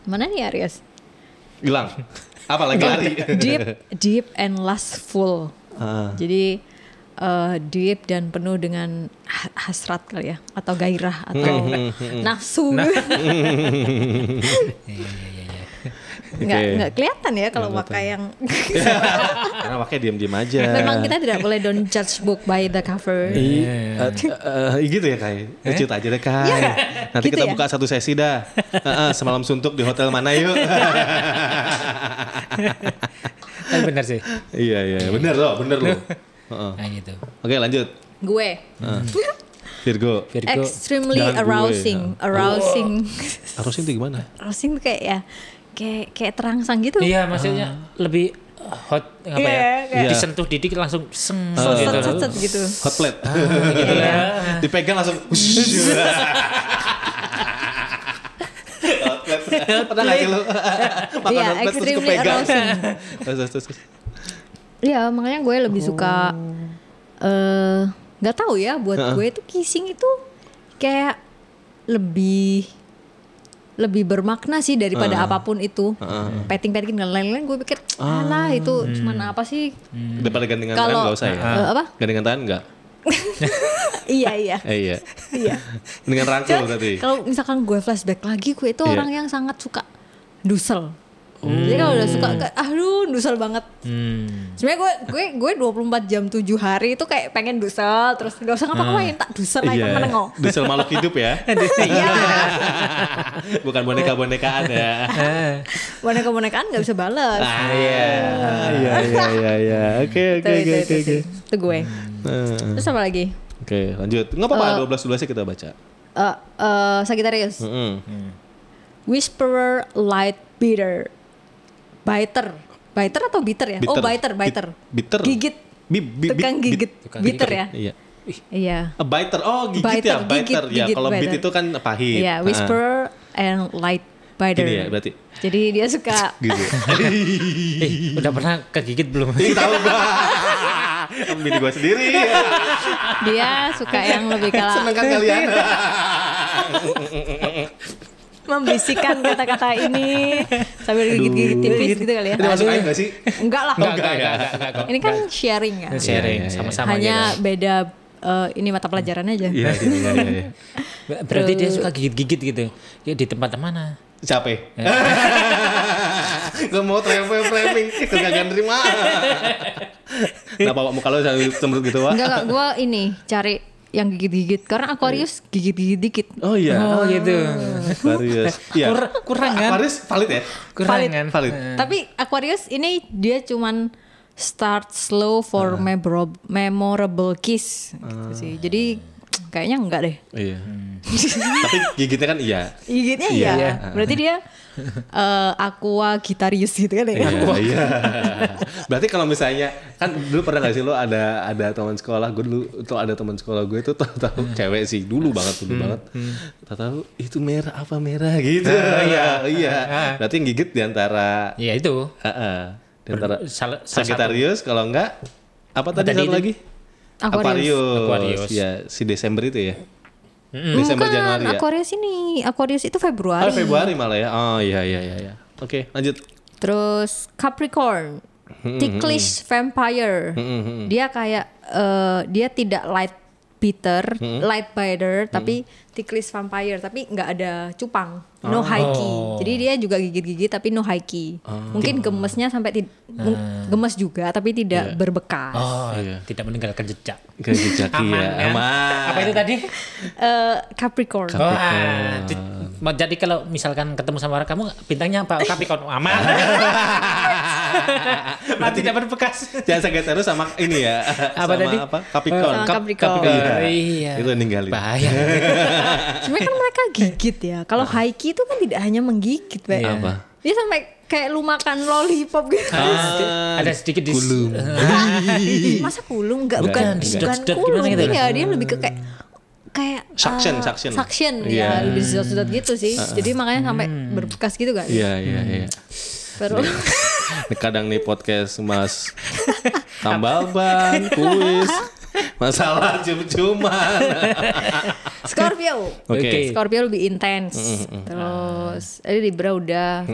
Mana nih Aries? Hilang. Apa lagi lari? deep, deep and lustful. Ah. Jadi eh, deep dan penuh dengan ha- hasrat kali ya, atau gairah atau nafsu. Nggak Oke. nggak kelihatan ya kalau Wakai yang. Karena pakai diam-diam aja. Memang kita tidak boleh don't judge book by the cover. Iya, eh, eh, gitu ya Kai. Lucu aja deh Kai. Nanti Gitu kita ya? buka satu sesi dah. Eh, eh, semalam suntuk di hotel mana yuk? Tapi benar sih. iya iya, bener loh, bener loh. Heeh. Nah gitu. Oke lanjut. Gue Virgo. Virgo. extremely Jangan gue, arousing, arousing, Harusnya itu gimana? arousing tuh kayak ya, kayak kayak terangsang gitu. Iya, maksudnya lebih hot apa Iya, ya? kayak- Disentuh dikit langsung seng Set, gitu. set, set, gitu. Hot plate. gitu lah. Dipegang langsung. Hot plate. Pernah nggak sih lu? Makan Iya, hot plate terus extremely kepegang. arousing. Terus, terus, terus. Iya, makanya gue lebih suka eh nggak tahu ya buat gue itu kissing itu kayak lebih lebih bermakna sih daripada apa pun itu. Petting-petting dan lain-lain gue pikir, alah itu cuman apa sih? Daripada gandengan tangan Kalau- nggak usah ya. Eh, apa? Gandengan tangan nggak? iya iya. Eh, iya. iya. Dengan rangkul berarti. Kalau misalkan gue flashback lagi, gue itu Iya. orang yang sangat suka dusel. Jadi kalau udah suka, kayak, aduh dusel banget. Hmm. Sebenarnya gue gue gue 24 jam 7 hari itu kayak pengen dusel terus gak usah ngapa-ngapain tak dusel aja Iya. menengok. Dusel makhluk hidup ya. Iya. Bukan boneka-bonekaan ya. Boneka-bonekaan gak bisa balas. Ah, iya. Iya iya iya iya. Oke oke oke oke itu, oke. itu. Gue. Nah, Terus apa lagi? Oke, lanjut. Enggak apa-apa 12 12 kita baca. Eh eh, Sagittarius. Mm-mm. Whisperer light bitter. Biter. Biter atau bitter ya? Oh, biter, Bit- biter. Bitter. Gigit. Bi, bi, Tukang bit- gigit. bit- Bitter ya? Iya. Iya. A biter. Oh, gigit Biter, ya, biter. gigit, ya, gigit, kalau bit biter. itu kan pahit. Iya, Ah. whisperer and light biter. Gini ya, berarti. Jadi dia suka Gitu. Eh, udah pernah kegigit belum? Tahu gua. Bini gua sendiri. dia suka yang lebih kalah Seneng kan kalian? membisikkan kata-kata ini sambil gigit-gigit tipis gitu kali ya. Ini masuk air gak sih? Enggak lah. Enggak, enggak, enggak, enggak, enggak. Ini kan sharing ya. Sharing Iya, iya, iya. sama-sama Hanya gitu. beda eh, ini mata pelajaran aja. Iya, iya, iya. Berarti dia suka gigit-gigit gitu. Ya di tempat mana? Capek. Gue mau travel framing, kegagalan terima. Kenapa Pak muka lo sambil cemberut gitu, Pak? Enggak enggak gua ini cari yang gigit-gigit karena Aquarius gigit-gigit dikit. Oh iya. Oh gitu. Aquarius. Iya. Kur- kurang kan? Aquarius valid ya? Kurang Valid. kan? Valid. Tapi Aquarius ini dia cuman start slow for memorable, memorable kiss gitu sih. Jadi kayaknya enggak deh. Iya. Tapi gigitnya kan iya. Gigitnya Iya. iya. Berarti dia eh, aqua gitarius gitu kan ya. Iya, iya. Berarti kalau misalnya kan dulu pernah gak sih lo ada ada teman sekolah gue dulu tuh ada teman sekolah gue itu tahu tahu cewek sih dulu banget dulu banget tahu tahu itu merah apa merah gitu iya iya berarti yang gigit di antara Ya itu. Heeh. di antara Salah- salah Sagittarius kalau enggak apa tadi tadi satu itu? lagi Aquarius. Aquarius. ya si Desember itu ya Desember Bukan, Januari ya Aquarius ini. Aquarius itu oh Februari. Februari malah ya oh iya iya iya iya oke lanjut Terus Capricorn, Hmm, ticklish vampire. Dia kayak eh, dia tidak light bitter, Hmm. light biter, tapi ticklish vampire, tapi nggak ada cupang, no high key. Oh. Jadi dia juga gigit-gigit tapi no high key. Mungkin gemesnya sampai ti- mung- gemes juga tapi tidak berbekas. Oh, Iya. tidak meninggalkan jejak. Jejaki Aman, ya kan? aman Apa itu tadi? Eh, Capricorn. Oh, ah, jadi kalau misalkan ketemu sama orang kamu bintangnya apa? Capricorn Oh, aman. Mati tidak berbekas. Jangan Sagittarius sama ini ya. Apa sama tadi? Apa? Capricorn. Sama Cap- Capricorn. Iya. Iya. Itu ninggalin. Bahaya. Sebenarnya kan mereka gigit ya. Kalau high key itu kan tidak hanya menggigit, Pak. Iya. Apa? Dia sampai kayak lu makan lollipop gitu. Ah, ada sedikit di kulum. Masa kulum enggak Enggak, bukan enggak. bukan kulum gimana gitu? iya dia lebih ke kayak kayak Suction, eh, suction. suction Iya. ya lebih sedot-sedot gitu sih jadi makanya sampai berbekas gitu kan Iya, iya, iya. terus Kadang nih podcast Mas tambal ban, kuis, masalah cium-ciuman. Scorpio Oke. Oke. Scorpio lebih intens terus ada Libra udah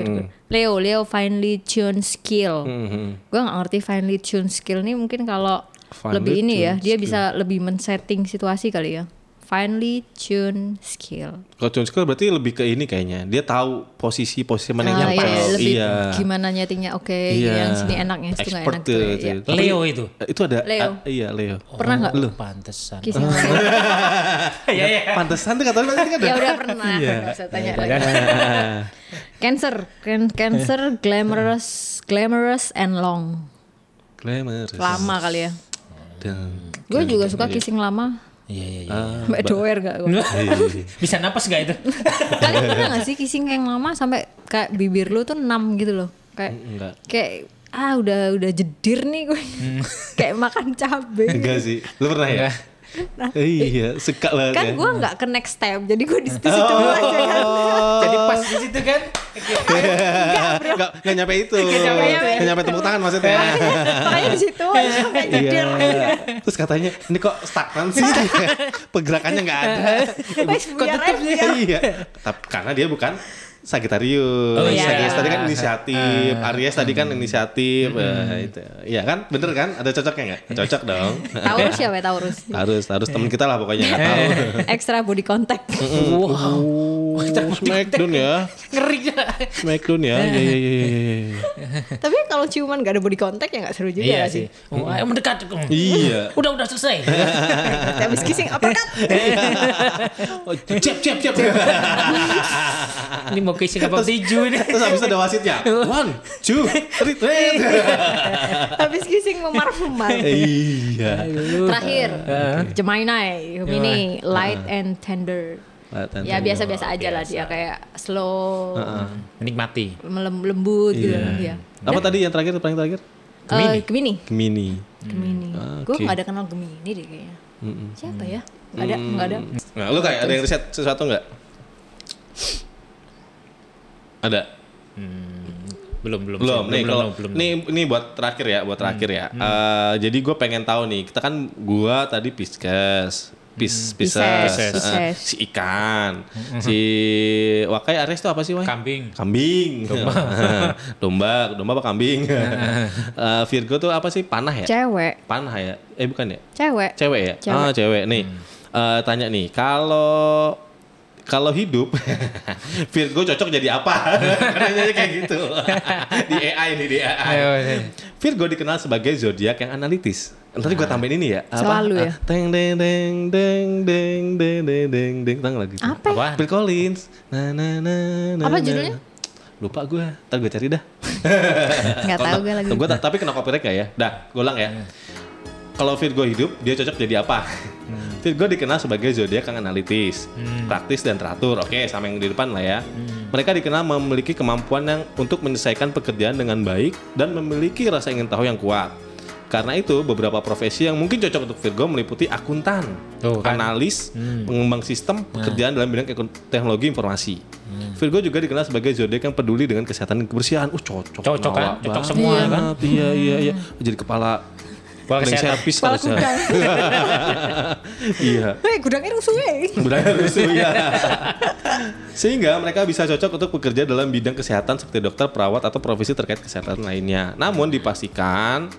Leo Leo finely tuned skill Mhm. gue nggak ngerti finely tuned skill nih mungkin kalau lebih ini ya tuned dia skill. bisa lebih men-setting situasi kali ya finely tuned skill Kalau tune skill berarti lebih ke ini kayaknya. Dia tahu posisi-posisi mana Ah, yang iya, pas. iya, lebih Iya. gimana nyetingnya oke Iya. yang sini enaknya itu nggak Expert enak tuh, itu. Leo itu. Eh, Itu ada Leo. ah, iya, Leo. pernah nggak Oh, pantesan. Iya, iya. Pantesan tuh katanya tadi kan ada. ya udah pernah Iya. usah tanya lagi cancer Can- cancer glamorous glamorous and long Glamorous. lama kali ya gue juga suka kissing lama Iya, iya, iya. Ah, sampai doer gak gue iya, iya. Bisa napas gak itu? kalian pernah gak sih kissing yang lama sampai kayak bibir lu tuh enam gitu loh kayak Enggak. kayak ah udah udah jedir nih gue kayak makan cabai Enggak sih. Lu pernah ya? Iya, suka banget kan ya. gue nggak ke next step jadi gue di situ situ aja kan Jadi pas di situ kan. Enggak, enggak nyampe itu. nyampe itu. Enggak nyampe tepuk tangan maksudnya. makanya di situ aja jedir Iya. Terus katanya, ini kok stagnan sih? Pergerakannya enggak ada. Biar aja, biar. Iya. Tapi karena dia bukan Sagitarius. Oh, iya. Sagitarius tadi kan inisiatif, Aries tadi kan inisiatif. eh, itu. Iya kan? Bener kan? Ada cocoknya nggak? Cocok dong. Taurus ya, we Taurus. harus harus temen kita lah pokoknya nggak tahu. Extra body contact. Wow. Oh, Smackdown ya. Ngeri ya. Smackdown ya. Iya iya iya iya. Tapi kalau ciuman gak ada body contact ya gak seru juga Iya sih. sih. Oh, ayo mendekat. Iya. Udah udah selesai. Habis kissing apa kan? Oh, Cep cep cep. Ini mau kissing apa tiju ini? Terus habis itu ada wasitnya. One, two, three, three. habis kissing memar-memar. Iya. Terakhir, Gemini, Gemini, light and tender. Ya biasa-biasa aja lah dia kayak slow, Menikmati. melem- lembut gitu Iya. ya. Apa tadi yang terakhir paling terakhir? Gemini. Gemini. Gemini. Gemini. Ah, Gue oke. gak ada kenal Gemini deh kayaknya. Siapa ya? Gak ada, gak ada. Nah, lu kayak ada yang riset sesuatu nggak? Ada. Belum belum. Belum. sih. Nih belum, kalau belum, belum. nih ini buat terakhir ya, buat terakhir ya. Eh, jadi gue pengen tahu nih, kita kan gua tadi Pisces. Pis, Pisces, Pisces. Pisces. si ikan, si Wakai Aries itu apa sih Wai? Kambing. Kambing. Domba. domba, apa kambing? Eh, Virgo tuh apa sih? Panah ya? Cewek, Panah ya? Eh bukan ya? cewek. Cewek ya? Cewek. Ah, cewek. Nih, eh, tanya nih, kalau kalau hidup Virgo cocok jadi apa? Katanya kayak gitu. di AI nih di AI. Ayo, ayo. Virgo dikenal sebagai zodiak yang analitis. Nanti gue tambahin ini ya. Selalu ya. Ah, Teng deng deng deng deng deng deng deng deng tang lagi. Apa? ya? Apa? Phil Collins. Na na na na. Apa judulnya? Lupa gue. Ntar gue cari dah. Gak tahu gue lagi. Gue tapi kena copyright gak ya? Dah, gue ulang ya. Kalau Virgo hidup, dia cocok jadi apa? Virgo dikenal sebagai zodiak yang analitis, praktis dan teratur. Oke, sama yang di depan lah ya. Mereka dikenal memiliki kemampuan yang untuk menyelesaikan pekerjaan dengan baik dan memiliki rasa ingin tahu yang kuat. Karena itu, beberapa profesi yang mungkin cocok untuk Virgo meliputi akuntan, Tuh, kan. analis, pengembang sistem, pekerjaan dalam bidang teknologi informasi. Virgo juga dikenal sebagai zodiak yang peduli dengan kesehatan dan kebersihan. Uh, cocok. Cocok kan? Cocok banget. semua kan? Iya, iya, iya. Jadi kepala Kepala harusnya. gudang. Iya. Hei, gudangnya rusuh eh. Budaya rusuh ya. Sehingga mereka bisa cocok untuk bekerja dalam bidang kesehatan seperti dokter, perawat atau profesi terkait kesehatan lainnya. Namun dipastikan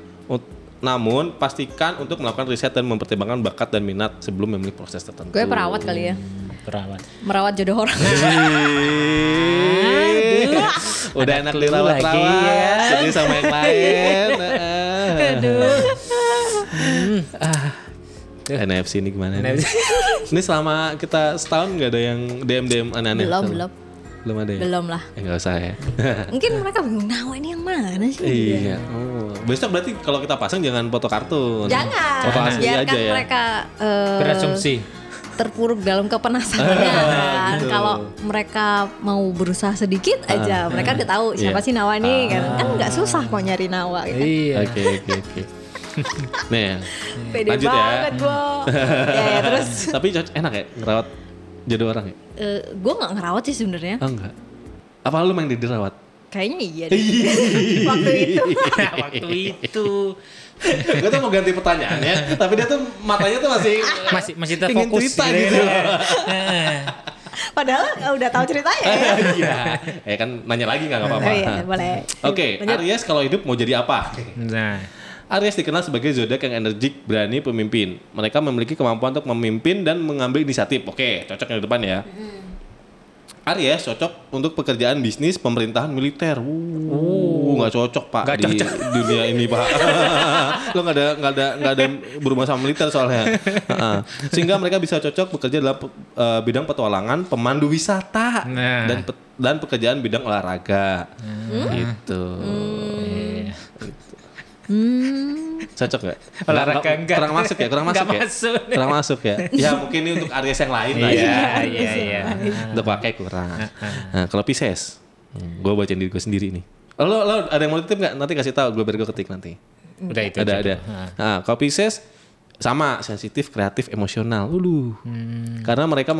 namun pastikan untuk melakukan riset dan mempertimbangkan bakat dan minat sebelum memilih proses tertentu. Gue perawat kali ya. Perawat. Merawat jodoh orang. Udah enak clue dirawat lagi rawat ya. jadi sama yang lain. Aduh. NFC ini gimana? nih? NFC. Ini selama kita setahun nggak ada yang DM DM aneh-aneh. Belum, belum. Belum ada ya? Belum lah. Eh nggak usah ya. Mungkin mereka bingung, nah ini yang mana sih? iya. Oh. Besok berarti kalau kita pasang jangan foto kartun. Jangan. Foto asli Biarkan aja ya. mereka eh, Berasumsi. Terpuruk dalam kepenasaran. Gitu. Kalau mereka mau berusaha sedikit aja, mereka udah tahu siapa Iya. sih Nawa nih kan. Kan nggak susah kok nyari Nawa gitu. Iya. Oke oke oke. Nih, Pede lanjut ya. banget gua. ya, ya, terus tapi enak ya ngerawat jodoh orang ya? eh, gua nggak ngerawat sih sebenarnya. Oh enggak. Apa lu main di dirawat? Kayaknya iya deh. Waktu itu. Waktu itu Gue tuh mau ganti pertanyaannya, tapi dia tuh matanya tuh masih masih masih terfokus cerita gitu. Padahal eh, udah tahu ceritanya ya. Iya. Eh kan nanya lagi nggak apa-apa. Oh iya, boleh. Oke, Lanjut. Aries kalau hidup mau jadi apa? Nah, Aries dikenal sebagai zodiak yang energik, berani, pemimpin. Mereka memiliki kemampuan untuk memimpin dan mengambil inisiatif. Oke, cocok yang di depan ya. Aries cocok untuk pekerjaan bisnis, pemerintahan, militer. Uh, nggak cocok pak Nggak di dunia ini pak. Lo nggak ada nggak ada nggak ada berhubungan sama militer soalnya. Heeh. Sehingga mereka bisa cocok bekerja dalam eh, bidang petualangan, pemandu wisata, Nah. dan pe- dan pekerjaan bidang olahraga. Gitu. iya. Hmm. Cocok gak? Olahraga enggak. Kurang masuk ya, kurang masuk ya. masuk. Kurang masuk ya. Ya mungkin ini untuk Aries yang lain lah ya. Iya, iya, iya. Untuk pakai kurang. Nah, kalau Pisces, gue bacain diri gue sendiri nih. Oh, lo, lo ada yang mau titip nggak? Nanti kasih tahu gue biar gue ketik nanti. Udah itu. ada aja ada. Nah. Kalau Pisces sama sensitif, kreatif, emosional. Ulu. Karena mereka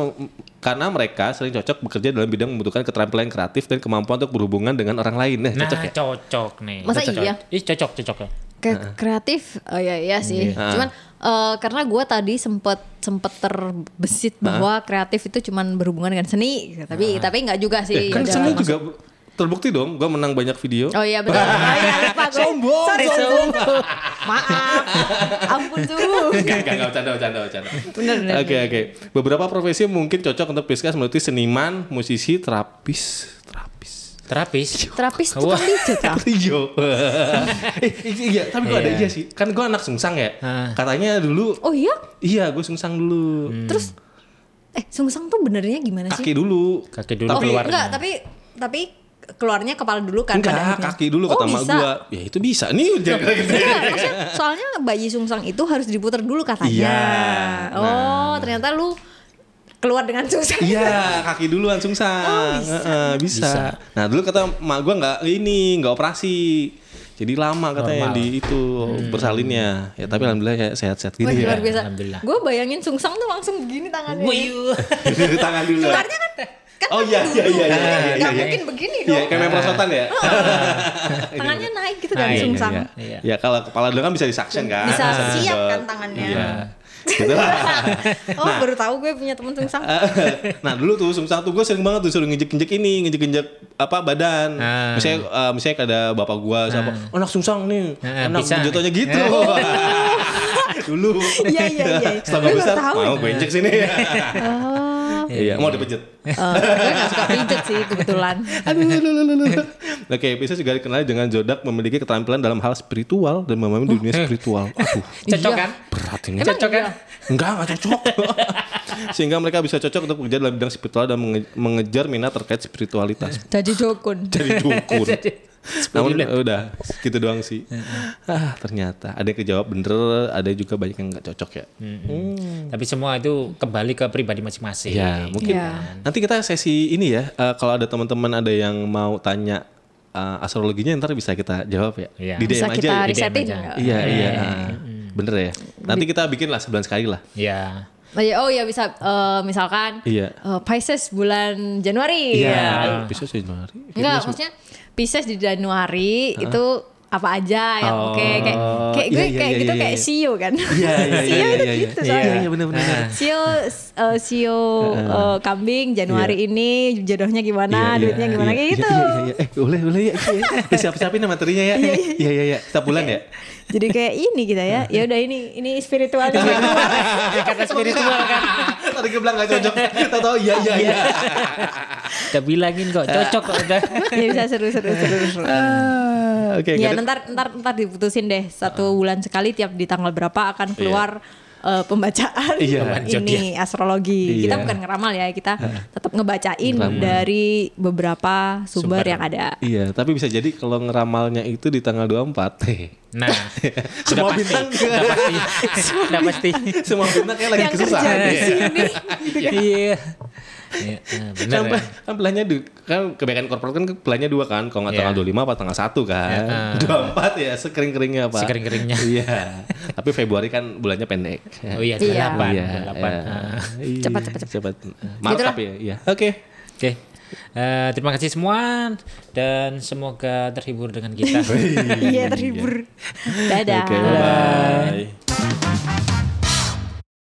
karena mereka sering cocok bekerja dalam bidang membutuhkan keterampilan kreatif dan kemampuan untuk berhubungan dengan orang lain. Nah, Nah, cocok ya. cocok nih. Masa Cocok. iya? Ih, cocok, cocok ya. Ke kreatif, oh iya iya sih. Cuman eh, karena gue tadi sempet sempet terbesit bahwa kreatif itu cuman berhubungan dengan seni, tapi tapi nggak juga sih. kan Udah seni masuk- juga terbukti dong. Gue menang banyak video. Oh iya betul. Oh iya lupa gue. Sombong, Sorry, sombong. Maaf. Ampun tuh. Enggak, enggak, enggak, bercanda, bercanda, bercanda. Bener, bener. Oke, oke. Beberapa profesi mungkin cocok untuk Pisces meliputi seniman, musisi, terapis, terapis. Terapis. Terapis tukang pijat ah. Rio. eh, iya, tapi gue ada Iya. iya sih. Kan gue anak sungsang ya. Ah. Katanya dulu, Oh iya? iya gue sungsang dulu. Terus eh sungsang tuh benernya gimana sih? Kaki dulu. Kaki dulu oh, keluar. enggak, tapi tapi keluarnya kepala dulu kan pada Enggak, kaki dulu kata oh, mak bisa. gue. Ya itu bisa. Nih soalnya bayi sungsang itu harus diputar dulu katanya. Iya, Oh, ternyata lu keluar dengan sungsang. Iya, kaki duluan sungsang. Oh, bisa. Heeh, bisa. Bisa. Nah, dulu kata mak gua nggak ini, nggak operasi. Jadi lama katanya Normal. di itu bersalinnya. Ya tapi alhamdulillah ya sehat-sehat Wah, gini luar ya. biasa. Alhamdulillah. Gue bayangin sungsang tuh langsung begini tangannya. Tangan dulu. Keluarnya kan kan Oh iya iya iya iya iya. nggak iya. mungkin begini Iya, dong. kayak main prosotan ya. Tangannya naik gitu kan Naik, iya, sungsang. Iya, Iya. Ya kalau kepala dulu kan bisa disuction kan. Bisa Bisa siap didot. kan tangannya. Iya. Gitu lah. Oh, baru tahu gue punya teman sungsang. nah dulu tuh sungsang tuh gue sering banget tuh suruh nginjek-nginjek ini, nginjek-nginjek apa badan. Ah. Misalnya eh, misalnya ada bapak gua siapa, "Oh, anak sungsang nih, Ah, anak jatuhnya gitu. dulu. Iya, iya, iya. Setelah Gue besar, tahu. mau gue injek sini. Oh. Iya, mau dipejet. Oh, gue gak suka pijet sih kebetulan. Aduh, aduh, aduh, aduh, aduh. Oke, Pisces juga dikenal dengan zodiak memiliki keterampilan dalam hal spiritual dan memahami dunia spiritual. Aduh, Cocok Iya. kan? berat ini. Emang Cocok kan? iya? Enggak, enggak cocok. Sehingga mereka bisa cocok untuk bekerja dalam bidang spiritual dan menge- mengejar minat terkait spiritualitas. Jadi dukun. Jadi dukun. Namun Spoiler. udah gitu doang sih. ah ternyata ada yang kejawab bener, ada juga banyak yang nggak cocok ya. Hmm. Tapi semua itu kembali ke pribadi masing-masing. Ya mungkin Iya. nanti kita sesi ini ya. eh, kalau ada teman-teman ada yang mau tanya eh, astrologinya ntar bisa kita jawab ya. Iya. Di DM Bisa aja kita ya. resetin. aja. Iya iya. ah. Bener ya. Nanti kita bikin lah sebulan sekali lah. Ya. Oh ya, oh ya bisa eh, misalkan Iya. eh, Pisces bulan Januari. Iya. Bisa sih Januari. Enggak, maksudnya Pisces di Januari itu apa aja yang Oh, oke kayak kayak gue iya, iya, kayak iya, gitu iya, kayak iya. Sio kan. Iya iya iya Sio iya itu iya. gitu Iya soalnya. iya. Sio eh, Sio eh, kambing Januari ini jodohnya gimana, Iya, iya, duitnya gimana iya, kayak iya, gitu. Iya, iya, iya. Eh, boleh, boleh ya. Iya, iya. Siap-siapin ya materinya ya. Iya, iya, iya. Setiap bulan ya. Jadi kayak ini kita ya. Ya udah ini ini spiritualnya gue keluar. Karena spiritual kan. Tadi gue bilang gak cocok. Tahu-tahu iya, iya, iya. Udah bilangin kok cocok kok udah. ya bisa seru seru seru. seru. Ah, Oke, Ya nggak ada- ntar ntar ntar diputusin deh satu bulan sekali tiap di tanggal berapa akan keluar eh, pembacaan Iya. ini astrologi. Kita Iya. bukan ngeramal ya, kita tetap ngebacain dari beberapa sumber, Sumber. yang ada. Iya, tapi bisa jadi kalau ngeramalnya itu di tanggal 24. Nah, Semua pasti. bintang Udah pasti. Udah pasti. semua bintang kayak lagi yang kerja kesusahan. di Iya. sini. Iya. Iya, nah, bener Kan, ya. kan belahnya du- kan kebanyakan korporat kan belahnya dua kan, kalau nggak Iya. tanggal 25 apa tanggal 1 kan. Iya. 24 ya sekering-keringnya Pak. Sekering-keringnya. Iya. Tapi Februari kan bulannya pendek. Oh iya, Iya. delapan. Iya, delapan. iya. Ah. Iya, Cepat, cepat, cepat. Gitulah. tapi ya. Iya. Oke. Oke. Eh, terima kasih semua dan semoga terhibur dengan kita. Iya terhibur. Dadah. Oke, bye.